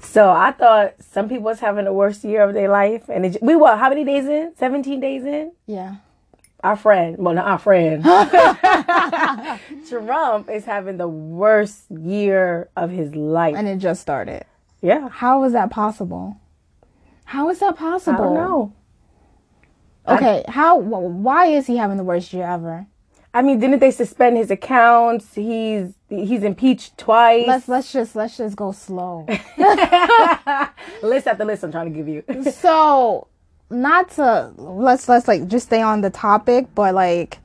So I thought some people was having the worst year of their life, and it, we what? How many days in? Seventeen days in. Yeah. Our friend, well, not our friend, Trump is having the worst year of his life. And it just started. yeah, How is that possible? How is that possible? I don't know. Okay, how? Why is he having the worst year ever? I mean, didn't they suspend his accounts? He's he's impeached twice. Let's let's just let's just go slow. list after list. I'm trying to give you. so, not to let's let's like just stay on the topic, but like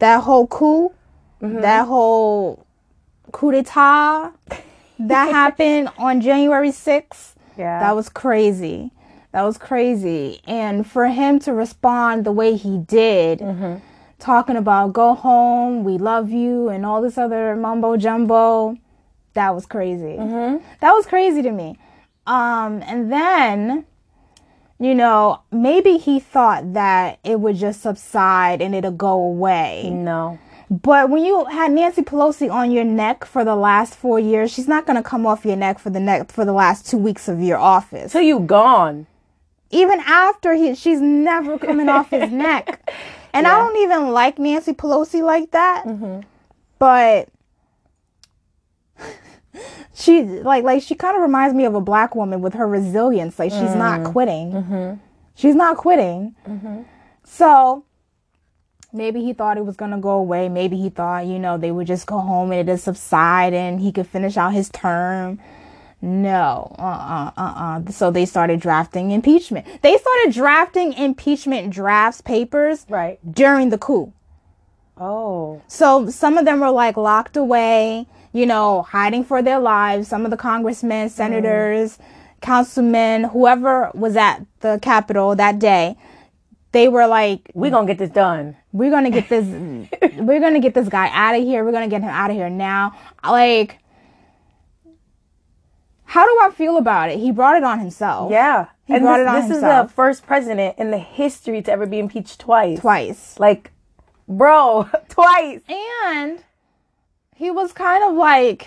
that whole coup, mm-hmm. that whole coup d'état that happened on January sixth. Yeah, That was crazy. That was crazy. And for him to respond the way he did, mm-hmm. Talking about go home, we love you, and all this other mumbo jumbo, that was crazy. That was crazy to me. Um, and then, you know, maybe he thought that it would just subside and it'll go away. no. But when you had Nancy Pelosi on your neck for the last four years, she's not going to come off your neck for the neck for the last two weeks of your office. Till you gone. Even after he, she's never coming off his neck. And I don't even like Nancy Pelosi like that. Mm-hmm. But she like like she kind of reminds me of a black woman with her resilience. Like she's not mm-hmm. quitting. Mm-hmm. She's not quitting. So maybe he thought it was gonna go away. Maybe he thought, you know, they would just go home and it'd subside and he could finish out his term. No, uh uh uh uh. So they started drafting impeachment. They started drafting impeachment drafts papers Right. during the coup. Oh. So some of them were like locked away, you know, hiding for their lives. Some of the congressmen, senators, councilmen, whoever was at the Capitol that day, they were like, We're gonna get this done. we're gonna get this we're gonna get this guy out of here we're gonna get him out of here now like how do i feel about it he brought it on himself Yeah. He and brought this, it on this is the first president in the history to ever be impeached twice. twice Like, bro, twice. and he was kind of like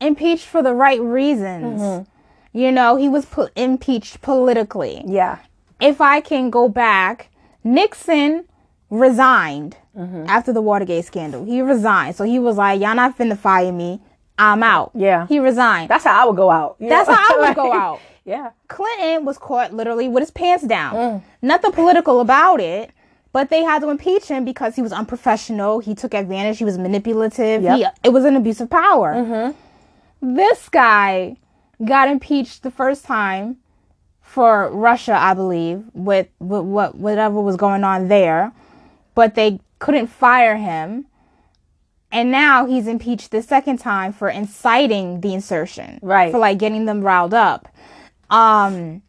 impeached for the right reasons mm-hmm. you know he was po- impeached politically Yeah. if I can go back, Nixon resigned mm-hmm. after the Watergate scandal. He resigned. So he was like, Y'all not finna fire me. I'm out. Yeah. He resigned. That's how I would go out. That's know? how I would go out. Yeah. Clinton was caught literally with his pants down. Mm. Nothing political about it. But they had to impeach him because he was unprofessional. He took advantage. He was manipulative. He, it was an abuse of power. Mm-hmm. This guy got impeached the first time for Russia, I believe, with, with what whatever was going on there. But they couldn't fire him. And now he's impeached the second time for inciting the insertion. Right. For like getting them riled up. Um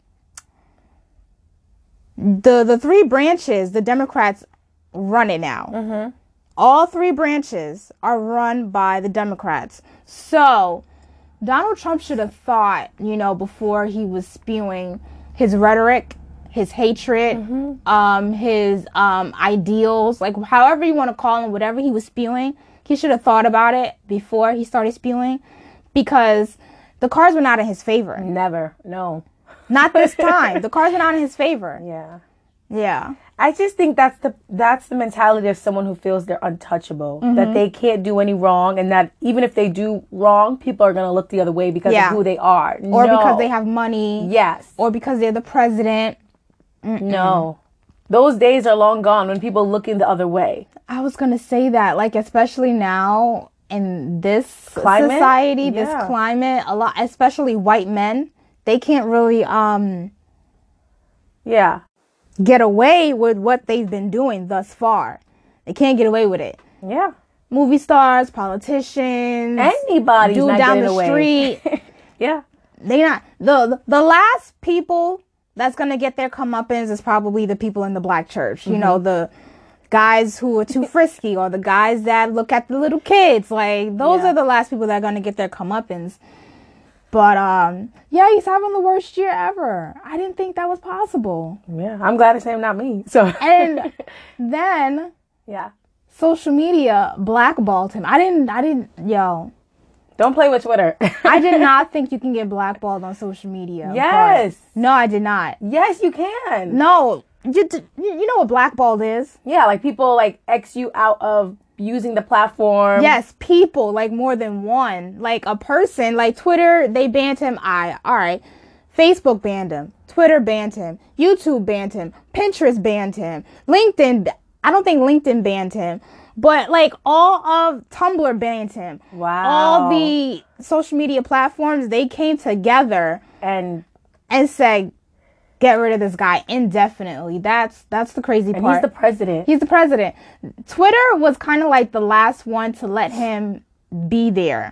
the the three branches, the Democrats run it now. All three branches are run by the Democrats. So Donald Trump should have thought, you know, before he was spewing his rhetoric, his hatred, um, his um, ideals, like however you want to call him, whatever he was spewing, he should have thought about it before he started spewing, because the cards were not in his favor. Never. No. Not this time. the cards were not in his favor. Yeah. Yeah. I just think that's the that's the mentality of someone who feels they're untouchable, Mm-hmm. that they can't do any wrong, and that even if they do wrong, people are gonna look the other way because Yeah. of who they are, Or No. because they have money. yes, Or because they're the president. no, those days are long gone when people are looking the other way. I was gonna say that, like especially now in this Climate? society, this climate, a lot, especially white men, they can't really um Yeah, get away with what they've been doing thus far. They can't get away with it. yeah. Movie stars, politicians, anybody down the away. street. Yeah, they not the the last people that's gonna get their comeuppance is probably the people in the black church. You know the guys who are too frisky or the guys that look at the little kids. Like those Yeah. are the last people that are gonna get their comeuppance. But um, yeah, he's having the worst year ever. I didn't think that was possible. yeah. I'm glad it's him, not me. So And then yeah, social media blackballed him. I didn't. I didn't. Yo, Don't play with Twitter. I did not think you can get blackballed on social media. Yes. No, I did not. yes, you can. No, you, you know what blackballed is? Yeah, like people like X you out of using the platform. Yes, people, like more than one. Like a person, like Twitter, they banned him. I, all right. Facebook banned him. Twitter banned him. YouTube banned him. Pinterest banned him. LinkedIn, I don't think LinkedIn banned him. But like all of Tumblr banned him. Wow. All the social media platforms, they came together And and said, get rid of this guy indefinitely. That's that's the crazy and part. he's the president. He's the president. Twitter was kind of like the last one to let him be there.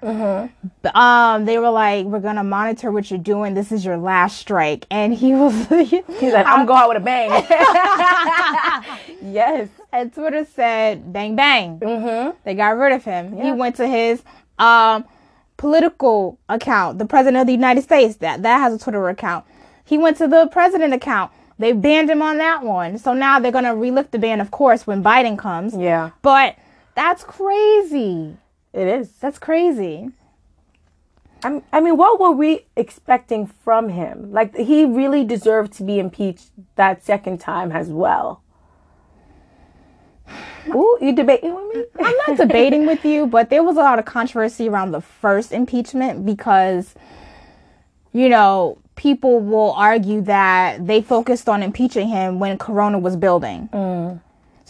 But, Um, they were like, "We're gonna monitor what you're doing. This is your last strike." And he was, He's like, I'm going out with a bang. yes. and Twitter said, "Bang bang." Mm-hmm. They got rid of him. He went to his um political account, the president of the United States. That that has a Twitter account. He went to the president account. They banned him on that one. So now they're gonna relift the ban, of course, when Biden comes. Yeah, But that's crazy. It is. That's crazy. I'm, I mean, what were we expecting from him? Like, he really deserved to be impeached that second time as well. Ooh, you debating with me? I'm not debating with you, but there was a lot of controversy around the first impeachment because, you know, people will argue that they focused on impeaching him when Corona was building. Mm.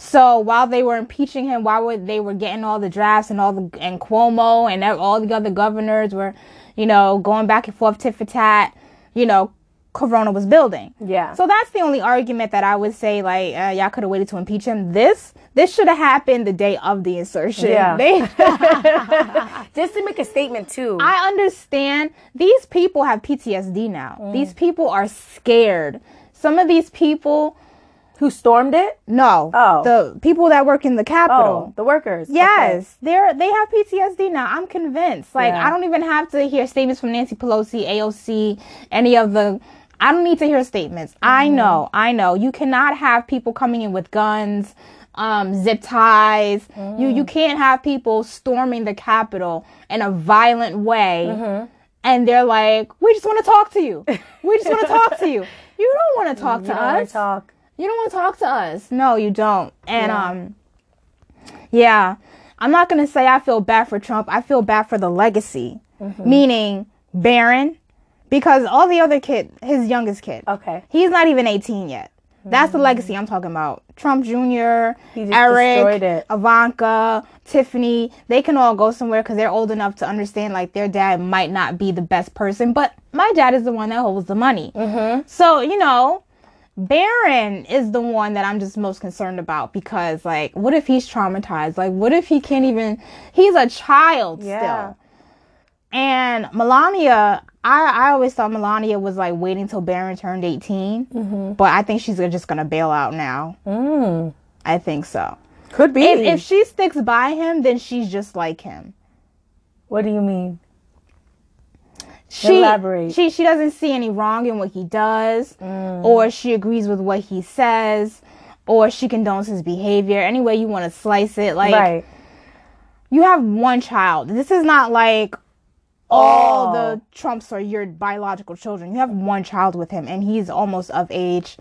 So while they were impeaching him, while were- they were getting all the drafts and all the and Cuomo and all the other governors were, you know, going back and forth tit for tat, you know, Corona was building. Yeah. So that's the only argument that I would say, like, uh, y'all could have waited to impeach him. This, this should have happened the day of the insertion. Yeah. They, Just to make a statement, too. I understand these people have PTSD now. Mm. These people are scared. Some of these people, Who stormed it? no, Oh. the people that work in the Capitol. Oh, the workers. Yes, they're they have PTSD now. I'm convinced. Like Yeah. I don't even have to hear statements from Nancy Pelosi, AOC, any of the. I don't need to hear statements. I Mm-hmm. know, I know. You cannot have people coming in with guns, um, zip ties. You Mm. you can't have people storming the Capitol in a violent way. Mm-hmm. And they're like, we just want to talk to you. We just want to talk to you. You don't want to talk You to us. talk. You don't want to talk to us. No, you don't. And Yeah. um yeah, I'm not going to say I feel bad for Trump. I feel bad for the legacy. Mm-hmm. Meaning Barron because all the other kid, his youngest kid. Okay. He's not even 18 yet. That's the legacy I'm talking about. Trump Jr., Mm. Eric, destroyed it. Ivanka, Tiffany, they can all go somewhere because they're old enough to understand like their dad might not be the best person, but my dad is the one that holds the money. Mm-hmm. So, you know, Barron is the one that I'm just most concerned about because, like, what if he's traumatized? Like, what if he can't even, he's a child Yeah. still. And Melania, I, I always thought Melania was like waiting till Barron turned 18, but I think she's just gonna bail out now. Mm. I think so. Could be. If, if she sticks by him, then she's just like him. what do you mean? She, Elaborate. She she doesn't see any wrong in what he does, mm. or she agrees with what he says, or she condones his behavior. Any way you want to slice it, like right. you have one child. This is not like all Oh. the Trumps are your biological children. You have one child with him, and he's almost of age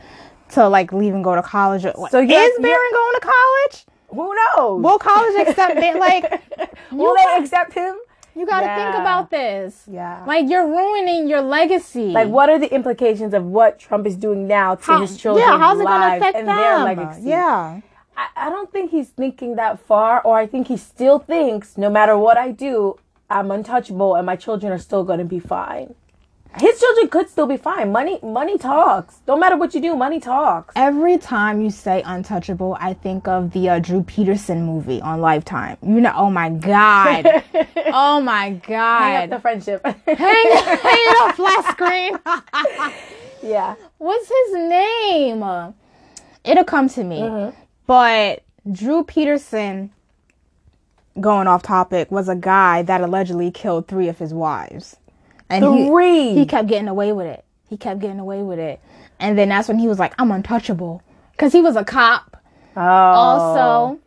to like leave and go to college. So you is Barron going to college? Who knows? Will college accept Bar- like Will they accept him? You got to think about this. Yeah. Like you're ruining your legacy. Like, what are the implications of what Trump is doing now to How- his children? yeah, how's it gonna affect and them? their legacy? Yeah. I, I don't think he's thinking that far, or I think he still thinks no matter what I do, I'm untouchable and my children are still going to be fine. His children could still be fine. Money, money talks. Don't matter what you do, money talks. Every time you say untouchable, I think of the uh, Drew Peterson movie on Lifetime. You know, oh my god, oh my Hang up god, the friendship. hang, hang it off flat screen. yeah. What's his name? It'll come to me. But Drew Peterson, going off topic, was a guy that allegedly killed three of his wives. And he- Three. he kept getting away with it. He kept getting away with it. And then that's when he was like, I'm untouchable. Because he was a cop oh. also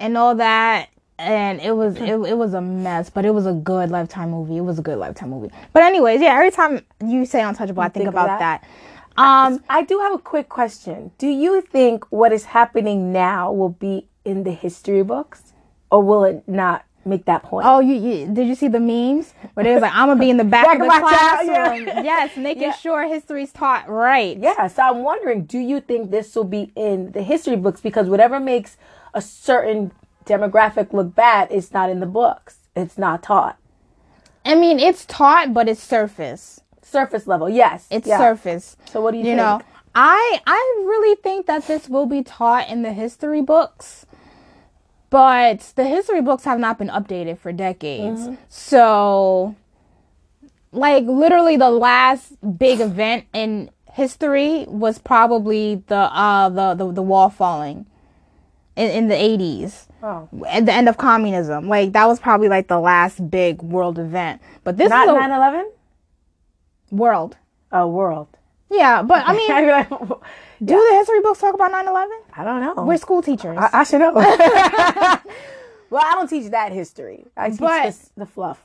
and all that. and it was it, it was a mess, but it was a good lifetime movie. It was a good lifetime movie. But anyways, yeah, every time you say untouchable, I think, think about that? that. Um I do have a quick question. Do you think what is happening now will be in the history books, or will it not make that point? Oh, you, you did you see the memes where they was like, "I'm gonna be in the back, Back of the of my child, classroom." yeah. Yes, making Yeah. sure history's taught right. Yeah, so I'm wondering, do you think this will be in the history books? Because whatever makes a certain demographic look bad it's not in the books. It's not taught. I mean, it's taught, but it's surface. Surface level, yes. It's yeah. surface. So what do you, You think? know, I I really think that this will be taught in the history books. But the history books have not been updated for decades. Mm-hmm. So like literally the last big event in history was probably the uh the the, the wall falling in, in the 80s Oh. at the end of communism like that was probably like the last big world event but this Not is a 9 11? world Oh, world. Yeah but i mean like, do the history books talk about 9-11 I don't know. we're school teachers I, I should know. well, I don't teach that history. I teach But- this, the fluff.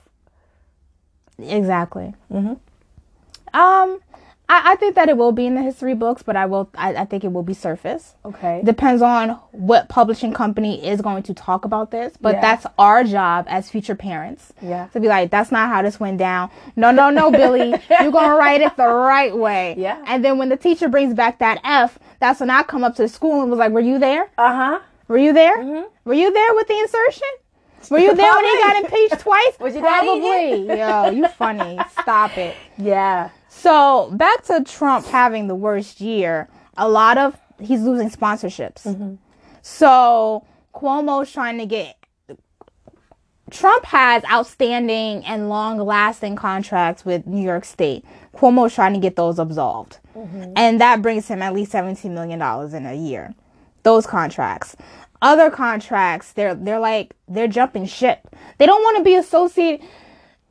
exactly mm-hmm. um I, I think that it will be in the history books but i will I, I think it will be surface Okay. depends on what publishing company is going to talk about this but Yeah. that's our job as future parents Yeah. to be like that's not how this went down no no no billy you're gonna write it the right way Yeah. and then when the teacher brings back that f that's when i come up to the school and was like were you there Uh huh. were you there Mm-hmm. were you there with the insertion were you there when he got impeached twice Was in probably yo you funny stop it Yeah. So back to Trump having the worst year, a lot of he's losing sponsorships. Mm-hmm. So Cuomo's trying to get Trump has outstanding and long lasting contracts with New York State. Cuomo's trying to get those absolved. Mm-hmm. And that brings him at least $17 million in a year. Those contracts. Other contracts, they're they're like they're jumping ship. They don't want to be associated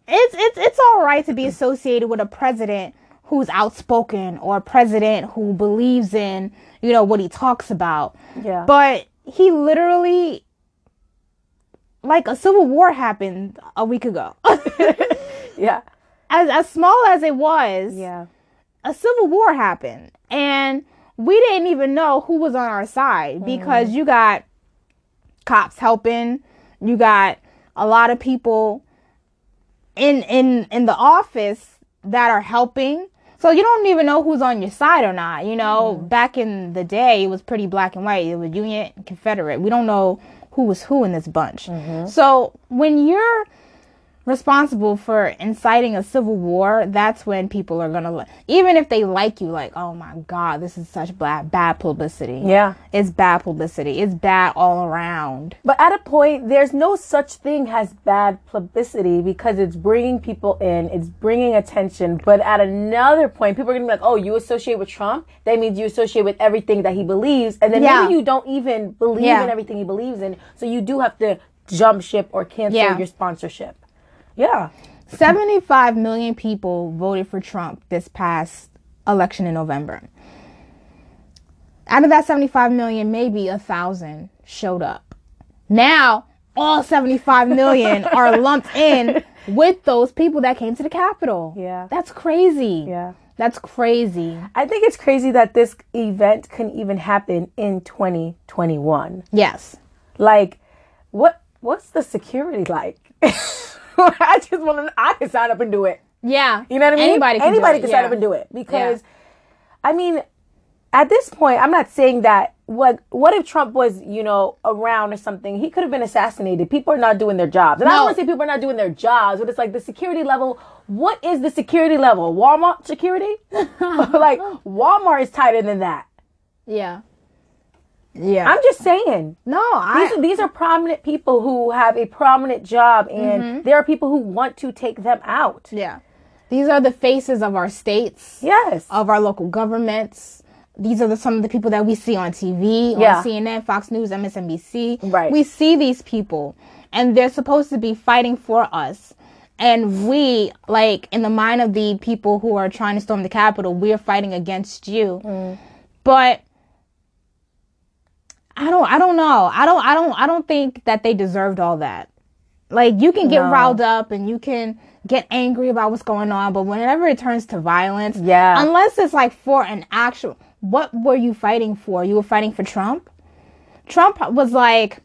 it's it's it's all right to be associated with a president who's outspoken or a president who believes in you know what he talks about Yeah. but he literally like a civil war happened a week ago yeah. as as small as it was Yeah. a civil war happened and we didn't even know who was on our side mm-hmm. because you got cops helping you got a lot of people in in in the office that are helping so you don't even know who's on your side or not you know? Mm-hmm. Back in the day it was pretty black and white. It was union confederate. We don't know who was who in this bunch. Mm-hmm. So when you're responsible for inciting a civil war, that's when people are gonna, even if they like you, like, oh my god, this is such bad, bad publicity. Yeah. It's bad publicity. It's bad all around. But at a point, there's no such thing as bad publicity because it's bringing people in, it's bringing attention. But at another point, people are gonna be like, "Oh, you associate with Trump? That means you associate with everything that he believes." And then Yeah. maybe you don't even believe Yeah. in everything he believes in, so you do have to jump ship or cancel Yeah. your sponsorship. Yeah. 75 million people voted for Trump this past election in November. Out of that 75 million, maybe a thousand showed up. Now, all 75 million are lumped in with those people that came to the Capitol. Yeah. That's crazy. Yeah. That's crazy. I think it's crazy that this event can even happen in 2021. Yes. Like, what what's the security like? I just want to. I can sign up and do it. Yeah. You know what I mean? Anybody can do Anybody can sign yeah. up and do it because, I mean, at this point, I'm not saying that. What What if Trump was, you know, around or something? He could have been assassinated. People are not doing their jobs, and I don't want to say people are not doing their jobs, but it's like the security level. What is the security level? Walmart security? like Walmart is tighter than that. Yeah. Yeah. I'm just saying. no, These I. are, these are prominent people who have a prominent job, and Mm-hmm. there are people who want to take them out. yeah. These are the faces of our states. Yes. of our local governments. These are the, some of the people that we see on TV, on CNN, Fox News, MSNBC. Right. We see these people, and they're supposed to be fighting for us. And we, like, in the mind of the people who are trying to storm the Capitol, we're fighting against you. Mm. But I don't I don't know. I don't I don't I don't think that they deserved all that. Like you can get No. riled up and you can get angry about what's going on, but whenever it turns to violence, Yeah. unless it's like for an actual what were you fighting for? You were fighting for Trump? Trump was like,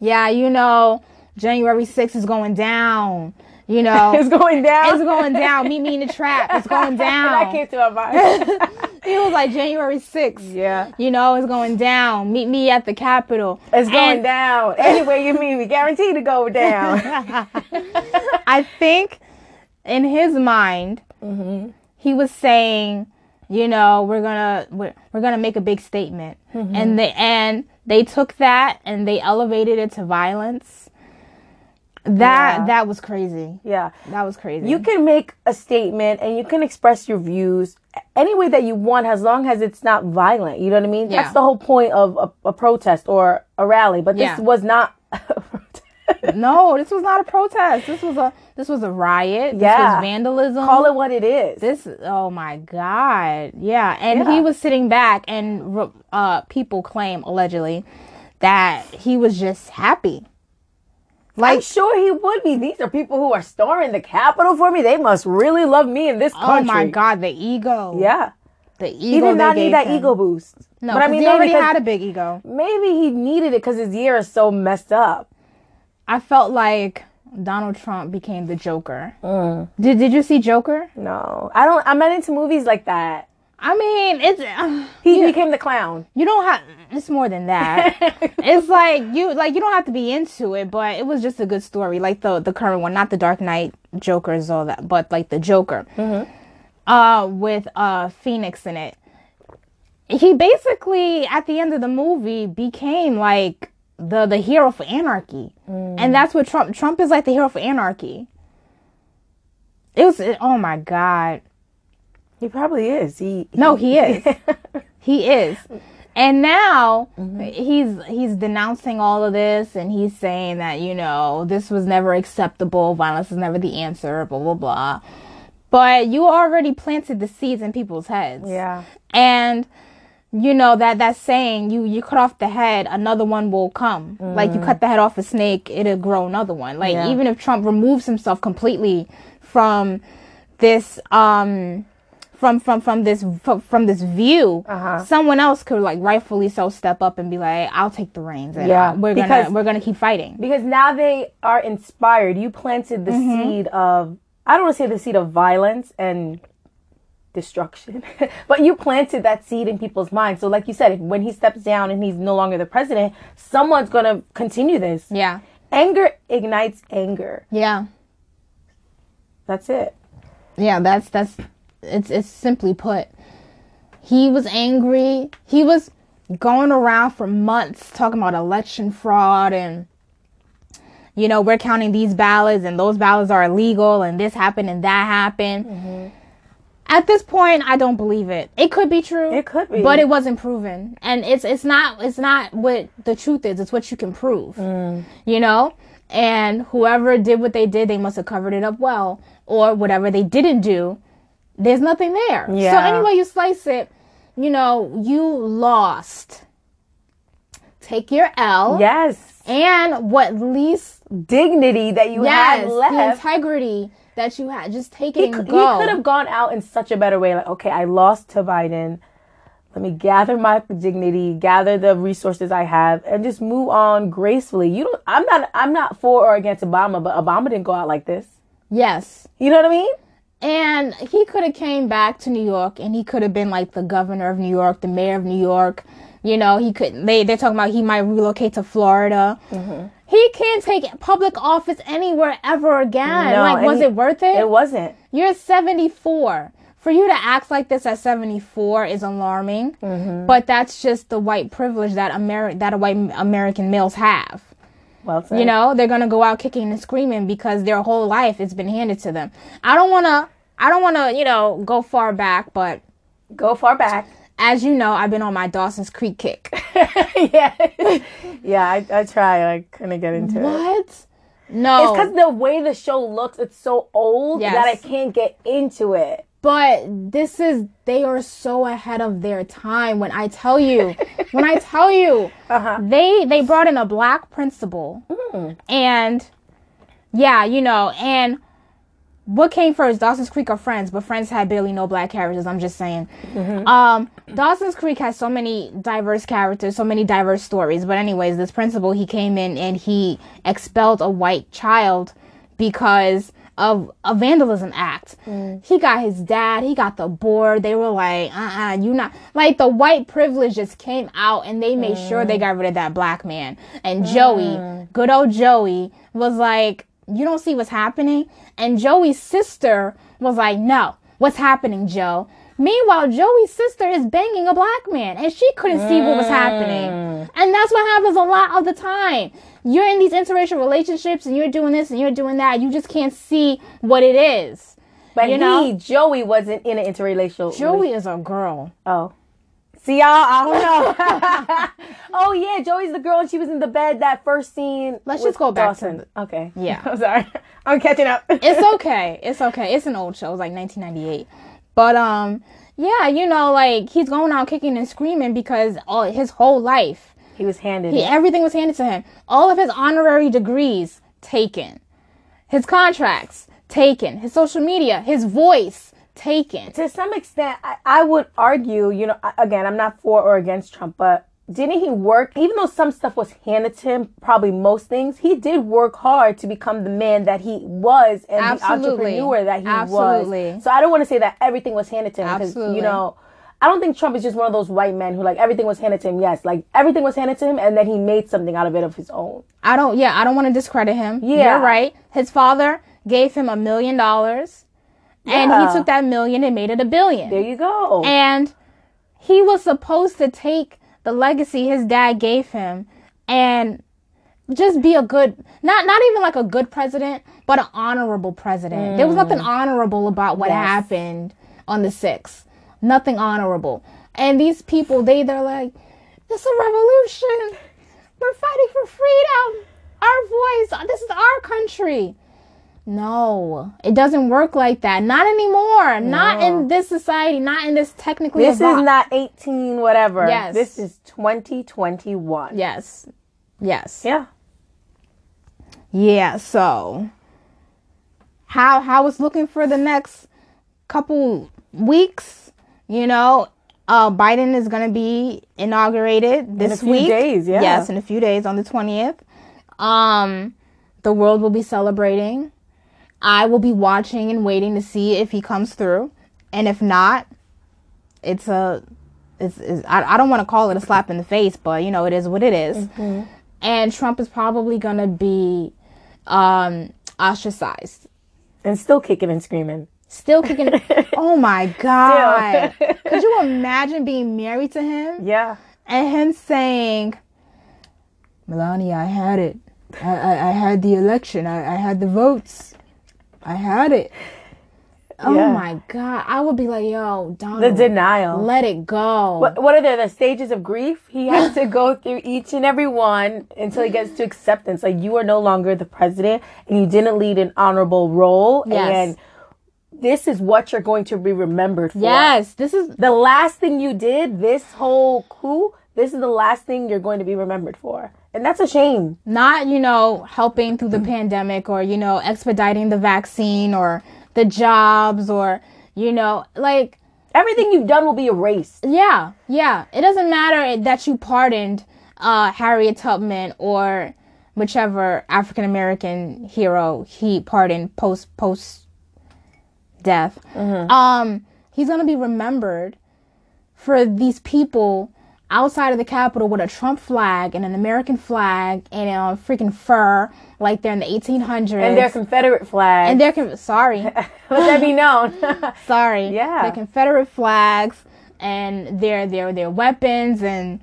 yeah, you know, January 6th is going down. You know, It's going down. it's going down. Meet me in the trap. It's going down. came to my mind. He was like January 6th. yeah. You know, it's going down. Meet me at the Capitol. It's going And down. Anyway, you mean we guaranteed to go down. I think in his mind, Mm-hmm. he was saying, you know, we're gonna we're, we're gonna make a big statement, Mm-hmm. and they and they took that and they elevated it to violence. That Yeah. that was crazy. yeah. That was crazy. You can make a statement and you can express your views any way that you want as long as it's not violent. You know what I mean? Yeah. That's the whole point of a, a protest or a rally. But this Yeah. was not a protest. no, this was not a protest. This was a this was a riot. This Yeah. was vandalism. Call it what it is. this oh my god yeah and Yeah. he was sitting back and uh people claim allegedly that he was just happy I'm like sure he would be. These are people who are storming the Capitol for me. They must really love me in this country. oh my god the ego Yeah. the ego He did not need that him. ego boost. no but I mean, he already had a big ego maybe he needed it because his year is so messed up. i felt like donald trump became the joker Mm. did, did you see joker No, I don't. I'm not into movies like that. I mean it's uh, He became the clown. you don't have it's more than that. It's like you like you don't have to be into it but it was just a good story. Like the the current one not the dark knight jokers all that but like the joker. Uh with uh phoenix in it. He basically at the end of the movie became like the the hero for anarchy. And that's what trump trump is like the hero for anarchy. It was oh my god He probably is. He no, he is. he is. And now he's he's denouncing all of this and he's saying that, you know, this was never acceptable, violence is never the answer, blah blah blah. But you already planted the seeds in people's heads. Yeah. And you know that that saying you you cut off the head another one will come like you cut the head off a snake it'll grow another one like Yeah. even if trump removes himself completely from this um from from from this from, from this view Uh-huh. someone else could like rightfully so step up and be like i'll take the reins and Yeah, I- we're gonna we're gonna keep fighting Because now they are inspired. You planted the seed of I don't want to say the seed of violence and destruction, but you planted that seed in people's minds. So, like you said, when he steps down and he's no longer the president, someone's gonna continue this. yeah Anger ignites anger. yeah That's it. Yeah, that's that's it's it's simply put. He was angry. He was going around for months talking about election fraud and you know, we're counting these ballots and those ballots are illegal and this happened and that happened. Mm-hmm. At this point, I don't believe it. It could be true. It could be. But it wasn't proven. And it's it's not it's not what the truth is. It's what you can prove. Mm. You know? And whoever did what they did, they must have covered it up well. Or whatever they didn't do, there's nothing there. Yeah. So anyway you slice it, you know, you lost. Take your L. Yes. And what least Dignity that you yes, had the left. integrity that you had. Just take it he, and could- he could have gone out in such a better way. Like, okay, I lost to Biden. Let me gather my dignity, gather the resources I have, and just move on gracefully. You don't. I'm not. I'm not for or against Obama, but Obama didn't go out like this. Yes. You know what I mean? And he could have came back to New York and he could have been like the governor of New York, the mayor of New York. You know, he could they they're talking about he might relocate to Florida. Mm-hmm. He can't take public office anywhere ever again. No, like was he- it worth it? It wasn't. You're 74. For you to act like this at 74 is alarming. Mm-hmm. But that's just the white privilege that Ameri- that white American males have. Well said. You know, they're gonna go out kicking and screaming because their whole life it's been handed to them. I don't wanna, I don't wanna, you know, go far back, but go far back. as you know, I've been on my Dawson's Creek kick. yeah, yeah. I, I tried. I couldn't get into it. what? No. It's because the way the show looks, it's so old Yes. that I can't get into it. But this is they are so ahead of their time. When I tell you, when I tell you, Uh-huh. they they brought in a black principal, and yeah, you know, and what came first? Dawson's Creek or Friends? But Friends had barely no black characters. I'm just saying. Um, Dawson's Creek has so many diverse characters, so many diverse stories. But anyways, this principal he came in and he expelled a white child because of a vandalism act. He got his dad, he got the board. They were like, uh uh you not like the white privilege just came out and they made sure they got rid of that black man. And Joey, good old Joey, was like, You don't see what's happening? And Joey's sister was like, No, what's happening, Joe? Meanwhile, Joey's sister is banging a black man and she couldn't see what was mm. happening. And that's what happens a lot of the time. You're in these interracial relationships and you're doing this and you're doing that. You just can't see what it is. But You he, know? Joey, wasn't in an interracial. Joey is a girl. Oh. See y'all, I don't know. oh yeah, Joey's the girl and she was in the bed that first scene. Let's just go back to Dawson. Okay. Yeah. I'm sorry. I'm catching up. It's okay. It's okay. It's an old show. It was like 1998. But um, yeah, you know, like he's going out kicking and screaming because all his whole life, he was handed he, everything was handed to him. All of his honorary degrees taken, his contracts taken, his social media, his voice taken. to some extent, I, I would argue, you know, again, I'm not for or against Trump, but didn't he work, even though some stuff was handed to him, probably most things, he did work hard to become the man that he was and Absolutely. the entrepreneur that he Absolutely. was. So I don't want to say that everything was handed to him because, you know, I don't think Trump is just one of those white men who like everything was handed to him. Yes, like everything was handed to him and then he made something out of it of his own. I don't. Yeah, I don't want to discredit him. Yeah. you're right. His father gave him a million dollars, and Yeah. he took that million and made it a billion. There you go. and he was supposed to take the legacy his dad gave him and just be a good not not even like a good president but an honorable president. There was nothing honorable about what Mm. Yes. happened on the 6th nothing honorable. And these people they they're like it's a revolution. We're fighting for freedom. Our voice this is our country no, it doesn't work like that. Not anymore. Not in this society. Not in this technically. this is not 18 whatever. Yes. This is 2021. Yes. Yes. Yeah. Yeah. So, how how it's looking for the next couple weeks? You know, uh, Biden is going to be inaugurated this few week. days, yeah. Yes, in a few days on the twentieth. Um, the world will be celebrating. I will be watching and waiting to see if he comes through, and if not, it's a. It's, it's, I, I don't want to call it a slap in the face, but you know it is what it is. And Trump is probably gonna be um, ostracized. And still kicking and screaming. Still kicking. oh my god! Could you imagine being married to him Yeah. and him saying, "Melania, I had it. I, I, I had the election. I, I had the votes. I had it." Oh Yeah. my god! I would be like, "Yo, Donald. The denial. let it go." What, what are there? The stages of grief? He has to go through each and every one until he gets to acceptance. Like you are no longer the president, and you didn't lead an honorable role. Yes. And this is what you're going to be remembered for. Yes, this is The last thing you did, this whole coup, this is the last thing you're going to be remembered for, and that's a shame. not you know helping through the pandemic or you know expediting the vaccine or the jobs or you know like Everything you've done will be erased. yeah yeah it doesn't matter that you pardoned uh harriet tubman or whichever african american hero he pardoned post post death um he's gonna be remembered for these people outside of the Capitol with a Trump flag and an American flag and a freaking fur, like they're in the 1800s. And their Confederate flag. and con- sorry, let that be known. sorry, Yeah. their Confederate flags and their their their weapons, and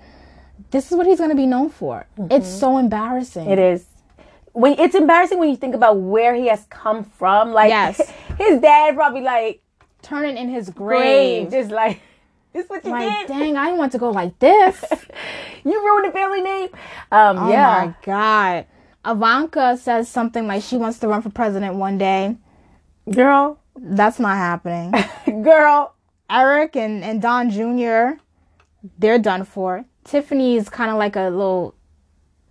this is what he's gonna be known for. It's so embarrassing. Mm-hmm. It is. When it's embarrassing when you think about where he has come from. Like Yes. his dad probably like Turning in his grave, grave. just like is what you Like, did. dang, I didn't want to go like this. You ruined the family name. Um, Oh yeah. my god. Ivanka says something like she wants to run for president one day. Girl, That's not happening. Girl, Eric and, and Don Jr., they're done for. Tiffany's kind of like a little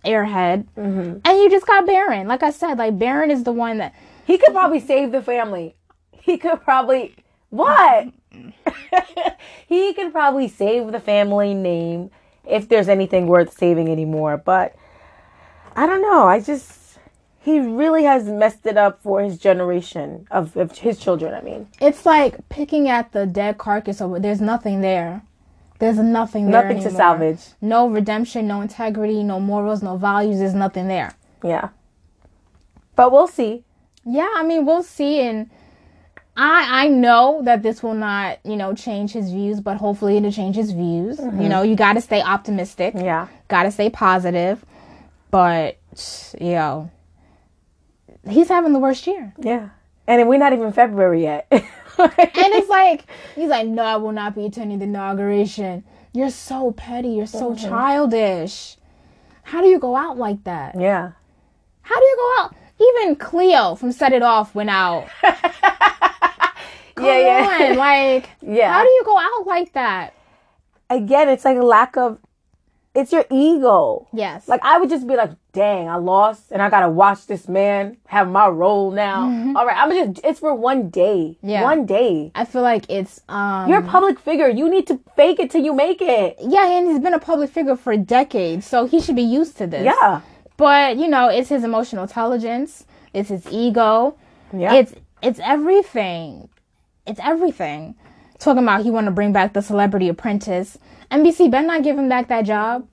airhead. Mm-hmm. And you just got Barron. Like I said, like Barron is the one that he could probably save the family. He could probably what? he could probably save the family name if there's anything worth saving anymore. But I don't know. I just he really has messed it up for his generation of, of his children. I mean, it's like picking at the dead carcass of there's nothing there. There's nothing there. nothing to salvage. No redemption, no integrity, no morals, no values. There's nothing there. Yeah. But we'll see. Yeah, I mean, we'll see. And I I know that this will not, you know, change his views, but hopefully it'll change his views. You mm-hmm. know, you got to stay optimistic. Yeah. Got to stay positive. But, yo, know, he's having the worst year. Yeah. And we're not even February yet. And it's like, he's like, no, I will not be attending the inauguration. You're so petty. You're so mm-hmm. childish. How do you go out like that? yeah. How do you go out? Even Cleo from Set It Off went out. Come yeah, yeah. on, like, Yeah. how do you go out like that? Again, it's like a lack of it's your ego. Yes. Like I would just be like, dang, I lost and I gotta watch this man have my role now. All right, I'm just it's for one day. Mm-hmm. Yeah. One day. I feel like it's um You're a public figure. You need to fake it till you make it. yeah, and he's been a public figure for decades, so he should be used to this. Yeah. But you know, it's his emotional intelligence, it's his ego, Yeah. it's it's everything. It's everything. Talking about he want to bring back the Celebrity Apprentice. NBC better not give him back that job.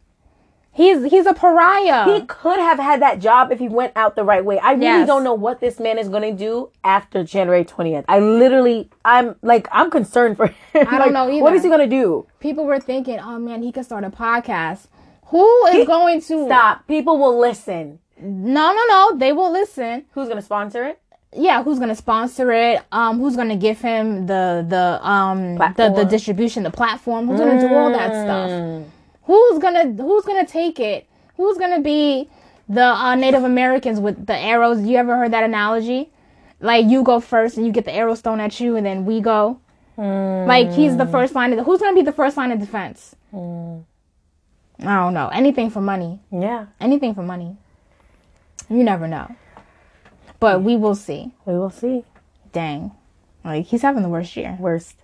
He's he's a pariah. he could have had that job if he went out the right way. I really Yes. don't know what this man is going to do after January 20th. I literally, I'm like, I'm concerned for him. I don't know What either. is he going to do? People were thinking, oh man, he could start a podcast. Who is going to Stop. People will listen. No, no, no. They will listen. Who's going to sponsor it? Yeah, who's gonna sponsor it? Um, who's gonna give him the the um the, the distribution, the platform? Who's gonna do all that Mm. stuff? Who's gonna who's gonna take it? Who's gonna be the uh, Native Americans with the arrows? You ever heard that analogy? Like you go first and you get the arrows thrown at you, and then we go. Like he's the first line of who's gonna be the first line of defense? I don't know. Anything for money. Yeah. Anything for money. You never know. But we will see. We will see. Dang. Like he's having the worst year. Worst.